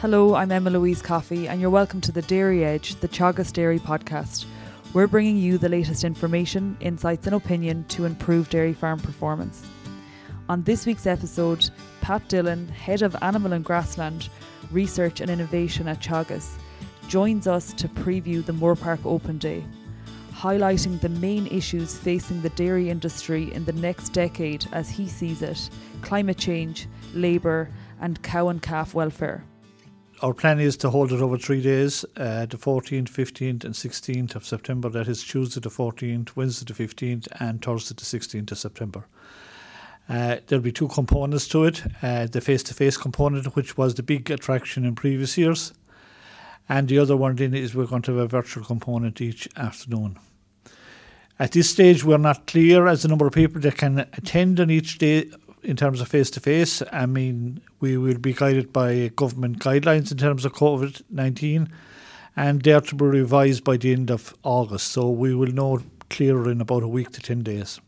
Hello, I'm Emma Louise Coffey, and you're welcome to the Dairy Edge, the Teagasc Dairy podcast. We're bringing you the latest information, insights, and opinion to improve dairy farm performance. On this week's episode, Pat Dillon, Head of Animal and Grassland Research and Innovation at Teagasc, joins us to preview the Moorepark Open Day, highlighting the main issues facing the dairy industry in the next decade as he sees it climate change, labour, and cow and calf welfare our plan is to hold it over three days uh, the 14th, 15th, and 16th of September. That is Tuesday the 14th, Wednesday the 15th, and Thursday the 16th of September. Uh, there'll be two components to it uh, the face to face component, which was the big attraction in previous years, and the other one then is we're going to have a virtual component each afternoon. At this stage, we're not clear as the number of people that can attend on each day in terms of face to face. I mean, we will be guided by government guidelines in terms of COVID 19, and they're to be revised by the end of August. So we will know clearer in about a week to 10 days.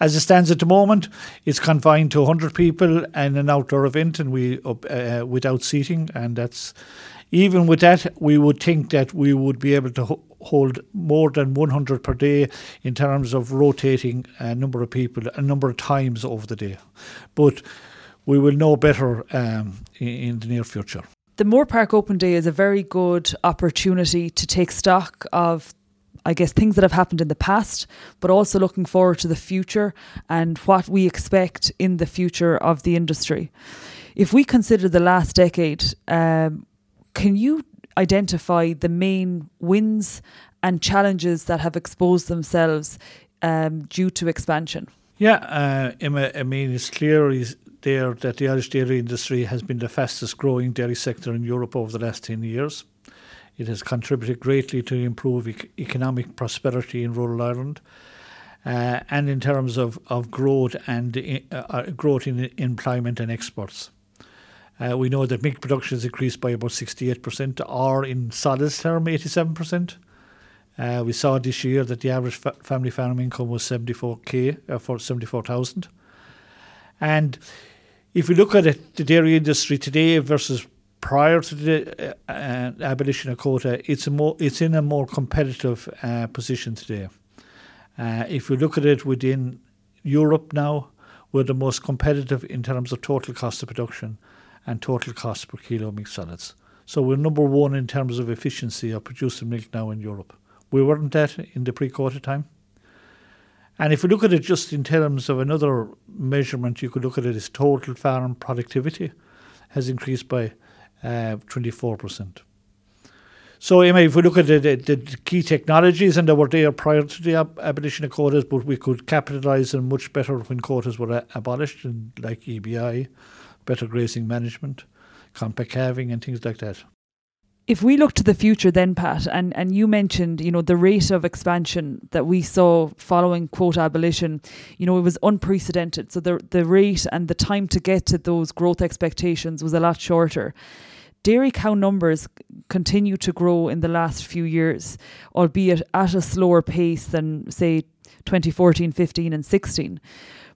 As it stands at the moment, it's confined to 100 people and an outdoor event, and we uh, without seating, and that's even with that, we would think that we would be able to hold more than 100 per day in terms of rotating a number of people a number of times over the day. But we will know better um, in, in the near future. The Moorepark Open Day is a very good opportunity to take stock of I guess things that have happened in the past, but also looking forward to the future and what we expect in the future of the industry. If we consider the last decade, um, can you identify the main wins and challenges that have exposed themselves um, due to expansion? Yeah, uh, Emma, I mean, it's clear there that the Irish dairy industry has been the fastest growing dairy sector in Europe over the last 10 years. It has contributed greatly to improve e- economic prosperity in rural Ireland. Uh, and in terms of, of growth and uh, uh growth in employment and exports. Uh, we know that milk production has increased by about 68%, or in solids term, 87%. Uh, we saw this year that the average fa- family farm income was 74k, uh, for 74,000. And if we look at it, the dairy industry today versus prior to the uh, abolition of quota, it's a more it's in a more competitive uh, position today. Uh, if we look at it within Europe now, we're the most competitive in terms of total cost of production and total cost per kilo of milk solids. So we're number one in terms of efficiency of producing milk now in Europe. We weren't that in the pre-quota time. And if we look at it just in terms of another measurement, you could look at it as total farm productivity has increased by uh, 24%. So, if we look at the, the, the, key technologies, and they were there prior to the ab- abolition of quotas, but we could capitalise on much better when quotas were a- abolished, and like EBI, better grazing management, compact calving, and things like that. If we look to the future, then Pat, and, and you mentioned, you know, the rate of expansion that we saw following quota abolition, you know, it was unprecedented. So the the rate and the time to get to those growth expectations was a lot shorter. Dairy cow numbers continue to grow in the last few years, albeit at a slower pace than say 2014, 15, and 16.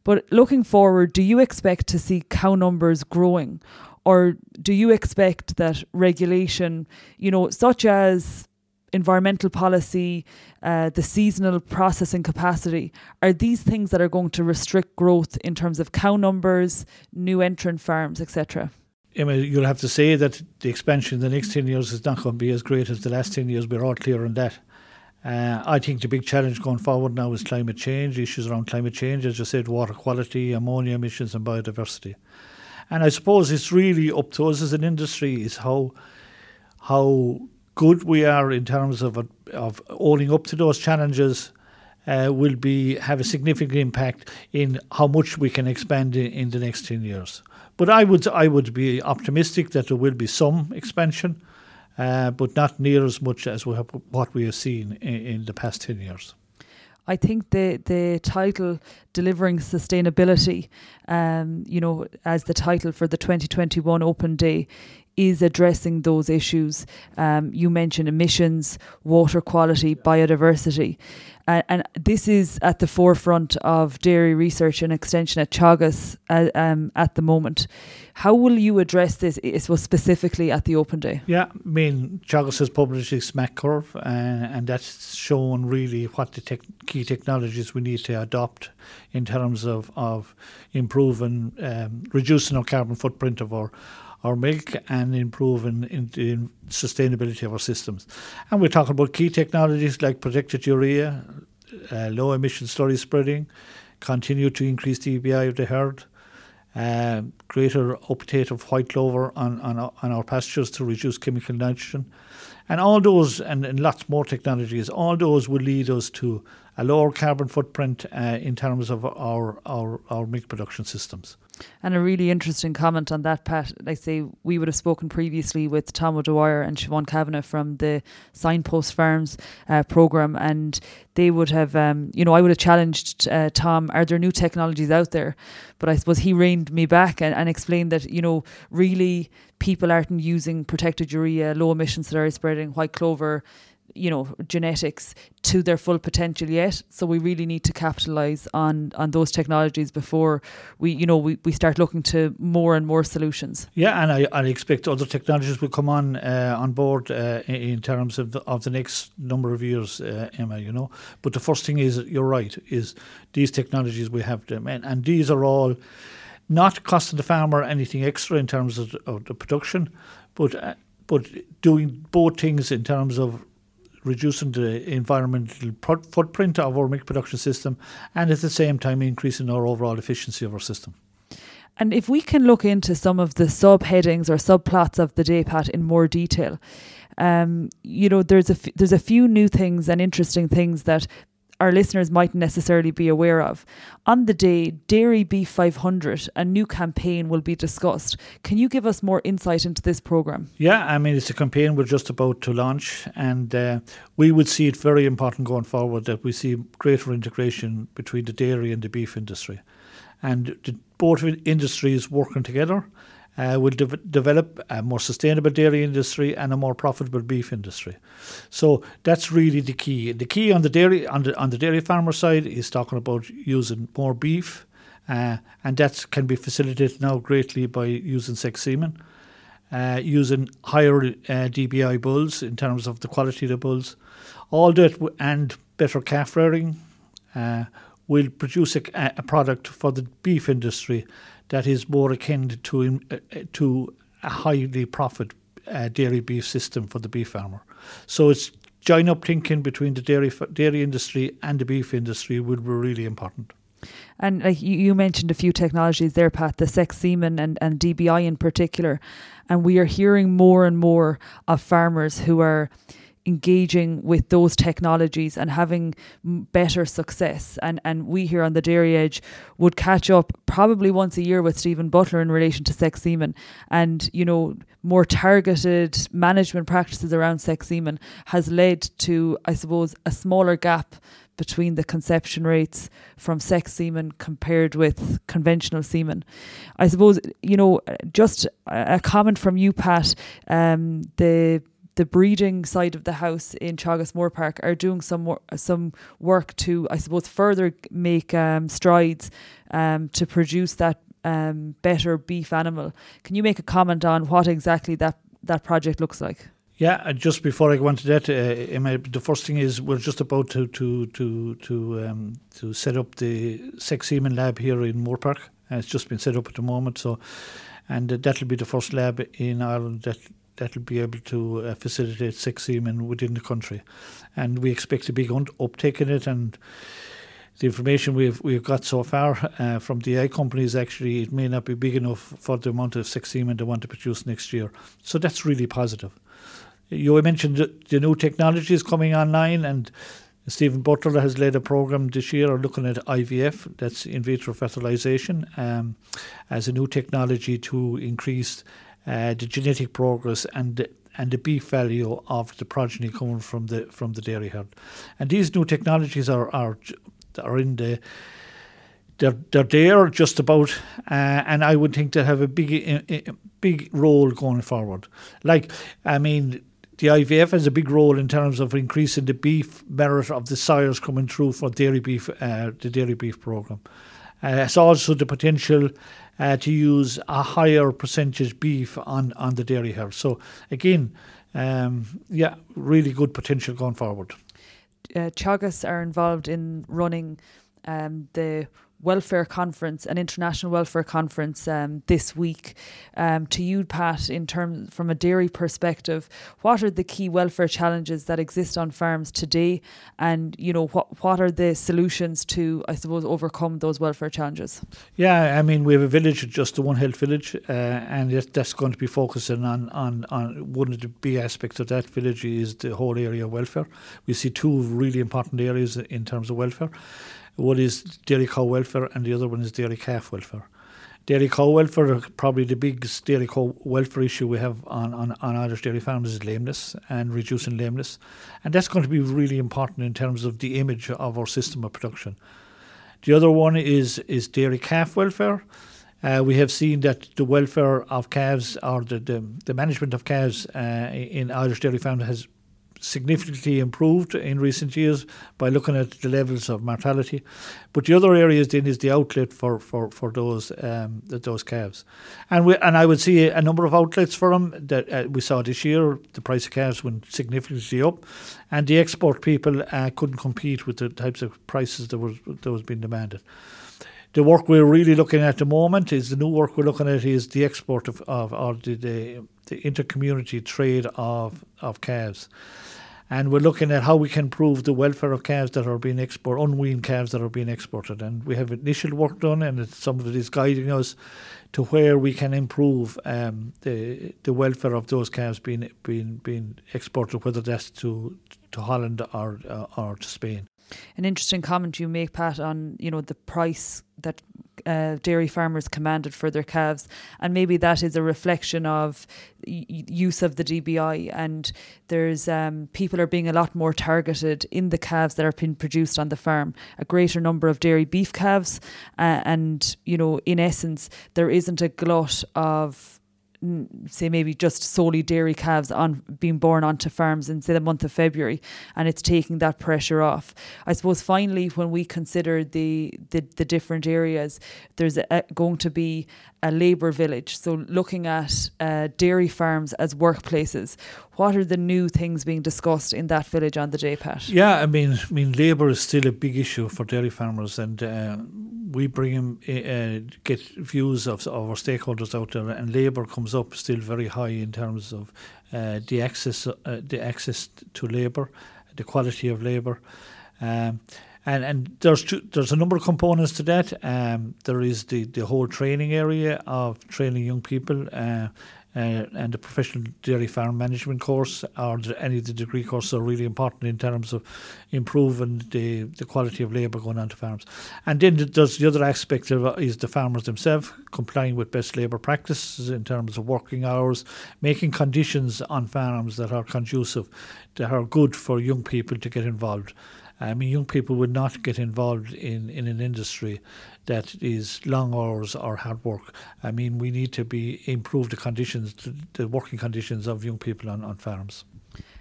But looking forward, do you expect to see cow numbers growing? Or do you expect that regulation, you know, such as environmental policy, uh, the seasonal processing capacity, are these things that are going to restrict growth in terms of cow numbers, new entrant farms, etc.? Mean, you'll have to say that the expansion in the next 10 years is not going to be as great as the last 10 years. We're all clear on that. Uh, I think the big challenge going forward now is climate change, issues around climate change, as you said, water quality, ammonia emissions, and biodiversity. And I suppose it's really up to us as an industry is how how good we are in terms of of owning up to those challenges. Uh, will be have a significant impact in how much we can expand in, in the next ten years. But I would I would be optimistic that there will be some expansion uh, but not near as much as we have, what we have seen in, in the past 10 years. I think the the title delivering sustainability, um, you know, as the title for the 2021 Open Day, is addressing those issues. Um, you mentioned emissions, water quality, biodiversity. And this is at the forefront of dairy research and extension at Teagasc uh, um, at the moment. How will you address this, I suppose, specifically at the Open Day? Yeah, I mean, Teagasc has published its MACC curve, uh, and that's shown really what the key technologies we need to adopt in terms of, of improving, um, reducing our carbon footprint of our our milk and improving in, in sustainability of our systems. And we're talking about key technologies like protected urea, uh, low emission slurry spreading, continue to increase the EBI of the herd, uh, greater uptake of white clover on, on, on our pastures to reduce chemical nitrogen. And all those, and, and lots more technologies, all those will lead us to a lower carbon footprint uh, in terms of our, our, our milk production systems. And a really interesting comment on that, Pat. Like say, we would have spoken previously with Tom O'Dwyer and Siobhan Kavanagh from the Signpost Farms uh, program, and they would have, um, you know, I would have challenged uh, Tom, are there new technologies out there? But I suppose he reined me back and, and explained that, you know, really people aren't using protected urea, low emission slurry spreading, white clover, you know genetics to their full potential yet. So we really need to capitalize on on those technologies before we you know we, we start looking to more and more solutions. Yeah and i, I expect other technologies will come on uh, on board uh, in terms of the, of the next number of years uh, emma you know. But the first thing is you're right is these technologies we have them and, and these are all not costing the farmer anything extra in terms of, of the production but uh, but doing both things in terms of reducing the environmental footprint of our milk production system and at the same time increasing our overall efficiency of our system. And if we can look into some of the subheadings or subplots of the DAYPAT in more detail, um, you know, there's a f- there's a few new things and interesting things that our listeners mightn't necessarily be aware of. On the day, Dairy Beef 500, a new campaign will be discussed. Can you give us more insight into this programme? Yeah, I mean, it's a campaign we're just about to launch, and uh, we would see it very important going forward that we see greater integration between the dairy and the beef industry. And the, both industries working together uh, will de- develop a more sustainable dairy industry and a more profitable beef industry. So that's really the key. The key on the dairy on the on the dairy farmer side is talking about using more beef, uh, and that can be facilitated now greatly by using sex semen. Uh, using higher uh, DBI bulls in terms of the quality of the bulls, all that w- and better calf rearing uh, will produce a, a, product for the beef industry that is more akin to uh, to a highly profit uh, dairy beef system for the beef farmer. So it's join up thinking between the dairy dairy industry and the beef industry would be really important. And like you mentioned a few technologies there, Pat, the sex semen and, and DBI in particular. And we are hearing more and more of farmers who are engaging with those technologies and having better success. And, and we here on the Dairy Edge would catch up probably once a year with Stephen Butler in relation to sex semen. And, you know, more targeted management practices around sex semen has led to, I suppose, a smaller gap between the conception rates from sex semen compared with conventional semen. I suppose, you know, just a comment from you, Pat, um, the the breeding side of the house in Teagasc Moorepark are doing some more, some work to, I suppose, further make um, strides um, to produce that um, better beef animal. Can you make a comment on what exactly that that project looks like? Yeah, just before I go on to that, uh, the first thing is we're just about to to to to um, to set up the sex semen lab here in Moorepark. Uh, it's just been set up at the moment, so and uh, that'll be the first lab in Ireland that that'll be able to uh, facilitate sex semen within the country. And we expect a big uptake in it. And the information we've we've got so far uh, from the AI companies actually it may not be big enough for the amount of sex semen they want to produce next year. So that's really positive. You mentioned the, the new technologies coming online and. Stephen Butler has led a program this year looking at IVF, that's in vitro fertilization, um, as a new technology to increase uh, the genetic progress and the, and the beef value of the progeny coming from the from the dairy herd. And these new technologies are are are in the they're they're there just about, uh, and I would think they have a big big role going forward. Like I mean, the IVF has a big role in terms of increasing the beef merit of the sires coming through for dairy beef, uh, the dairy beef program. Uh, it's also the potential uh, to use a higher percentage beef on, on the dairy herd. So again, um, yeah, really good potential going forward. Uh, Teagasc are involved in running um, the welfare conference, an international welfare conference um, this week. Um, to you, Pat, in terms from a dairy perspective, what are the key welfare challenges that exist on farms today, and you know what what are the solutions to, I suppose, overcome those welfare challenges? Yeah, I mean we have a village, just the One Health village, uh, and that's going to be focusing on on on one of the big aspects of that village is the whole area of welfare. We see two really important areas in terms of welfare. One is dairy cow welfare, and the other one is dairy calf welfare. Dairy cow welfare, probably the biggest dairy cow welfare issue we have on, on, on Irish dairy farms is lameness and reducing lameness. And that's going to be really important in terms of the image of our system of production. The other one is, is dairy calf welfare. Uh, we have seen that the welfare of calves or the, the, the management of calves uh, in Irish dairy farms has significantly improved in recent years by looking at the levels of mortality. But the other areas then is the outlet for for for those um, those calves, and we and I would see a number of outlets for them that uh, we saw this year. The price of calves went significantly up, and the export people uh, couldn't compete with the types of prices that was that was being demanded. The work we're really looking at at the moment is the new work we're looking at is the export of, of or the, the the intercommunity trade of of calves and we're looking at how we can improve the welfare of calves that are being exported, unweaned calves that are being exported. And we have initial work done, and some of it is guiding us to where we can improve um, the the welfare of those calves being being being exported, whether that's to to Holland or uh, or to Spain. An interesting comment you make, Pat, on you know the price that uh, dairy farmers commanded for their calves, and maybe that is a reflection of y- use of the DBI. And there's um, people are being a lot more targeted in the calves that are being produced on the farm. A greater number of dairy beef calves, uh, and you know, in essence, there isn't a glut of say maybe just solely dairy calves on being born onto farms in say the month of February and it's taking that pressure off. I suppose finally when we consider the the, the different areas there's a, going to be a labour village. So looking at uh, dairy farms as workplaces, what are the new things being discussed in that village on the day, Pat? Yeah, I mean, I mean, labour is still a big issue for dairy farmers, and uh, we bring in, uh, get views of, of, our stakeholders out there, and labour comes up still very high in terms of uh, the access, uh, the access to labour, the quality of labour. Um, and and there's two, there's a number of components to that. Um, there is the, the whole training area of training young people, uh, and the professional dairy farm management course or any of the degree courses are really important in terms of improving the, the quality of labour going onto farms. And then there's the other aspect of is the farmers themselves complying with best labour practices in terms of working hours, making conditions on farms that are conducive, that are good for young people to get involved. I mean, young people would not get involved in, in an industry that is long hours or hard work. I mean, we need to be improve the conditions, the working conditions of young people on, on farms.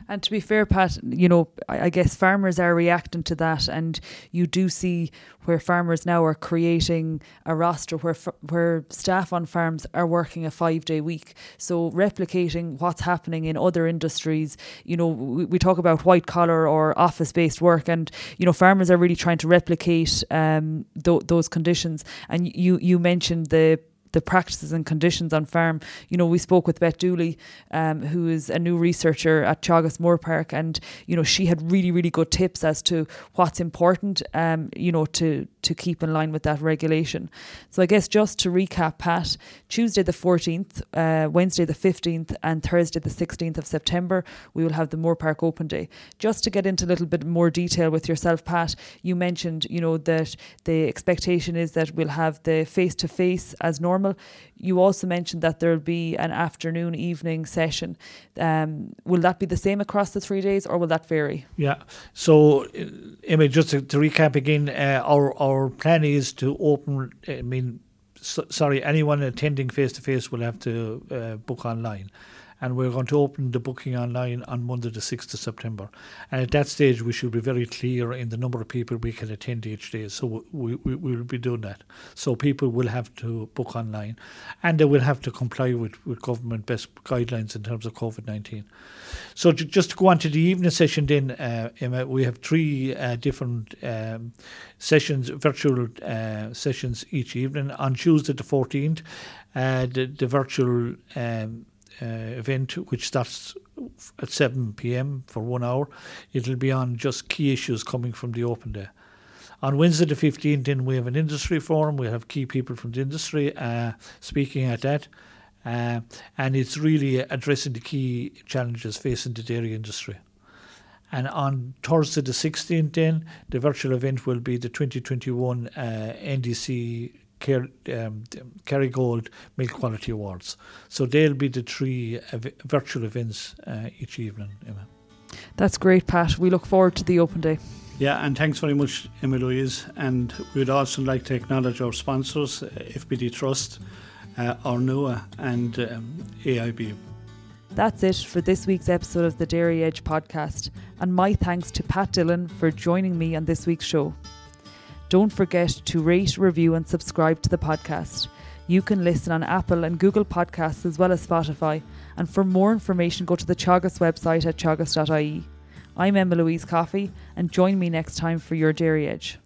And to be fair, Pat, you know, I, I, guess farmers are reacting to that, and you do see where farmers now are creating a roster where where staff on farms are working a five day week. So replicating what's happening in other industries, you know, we, we talk about white collar or office based work, and you know, farmers are really trying to replicate um, th- those conditions. And you you mentioned the the practices and conditions on farm. You know, we spoke with Beth Dooley, um, who is a new researcher at Teagasc Moorepark, and you know she had really really good tips as to what's important. Um, you know, to to keep in line with that regulation. So I guess just to recap, Pat, Tuesday the 14th, uh, Wednesday the 15th, and Thursday the 16th of September, we will have the Moorepark Open Day. Just to get into a little bit more detail with yourself, Pat, you mentioned, you know, that the expectation is that we'll have the face to face as normal normal. You also mentioned that there'll be an afternoon evening session. Um, will that be the same across the three days, or will that vary? Yeah. So, uh, Emma, just to, to recap again, uh, our our plan is to open. I mean, so, sorry, anyone attending face to face will have to uh, book online and we're going to open the booking online on Monday, the 6th of September. And at that stage, we should be very clear in the number of people we can attend each day. So we, we, will be doing that. So people will have to book online and they will have to comply with, with government best guidelines in terms of COVID 19. So just to go on to the evening session, then, uh, Emma, we have three uh, different um, sessions, virtual uh, sessions each evening. On Tuesday, the 14th, uh, the, the virtual um, uh, event which starts at 7 p.m. for one hour. It'll be on just key issues coming from the open day. On Wednesday the 15th, then we have an industry forum. We have key people from the industry uh, speaking at that. Uh, and it's really addressing the key challenges facing the dairy industry. And on Thursday the 16th, then, the virtual event will be the 2021 uh, NDC Ker, um, Kerrygold Milk Quality Awards. So they'll be the three ev- virtual events uh, each evening, Emma. That's great, Pat. We look forward to the open day. Yeah, and thanks very much, Emma Louise. And we'd also like to acknowledge our sponsors, uh, FBD Trust, uh, Ornua, and um, AIB. That's it for this week's episode of the Dairy Edge podcast, and my thanks to Pat Dillon for joining me on this week's show. Don't forget to rate, review, and subscribe to the podcast. You can listen on Apple and Google Podcasts as well as Spotify. And for more information, go to the Teagasc website at teagasc.ie. I'm Emma Louise Coffey, and join me next time for your Dairy Edge.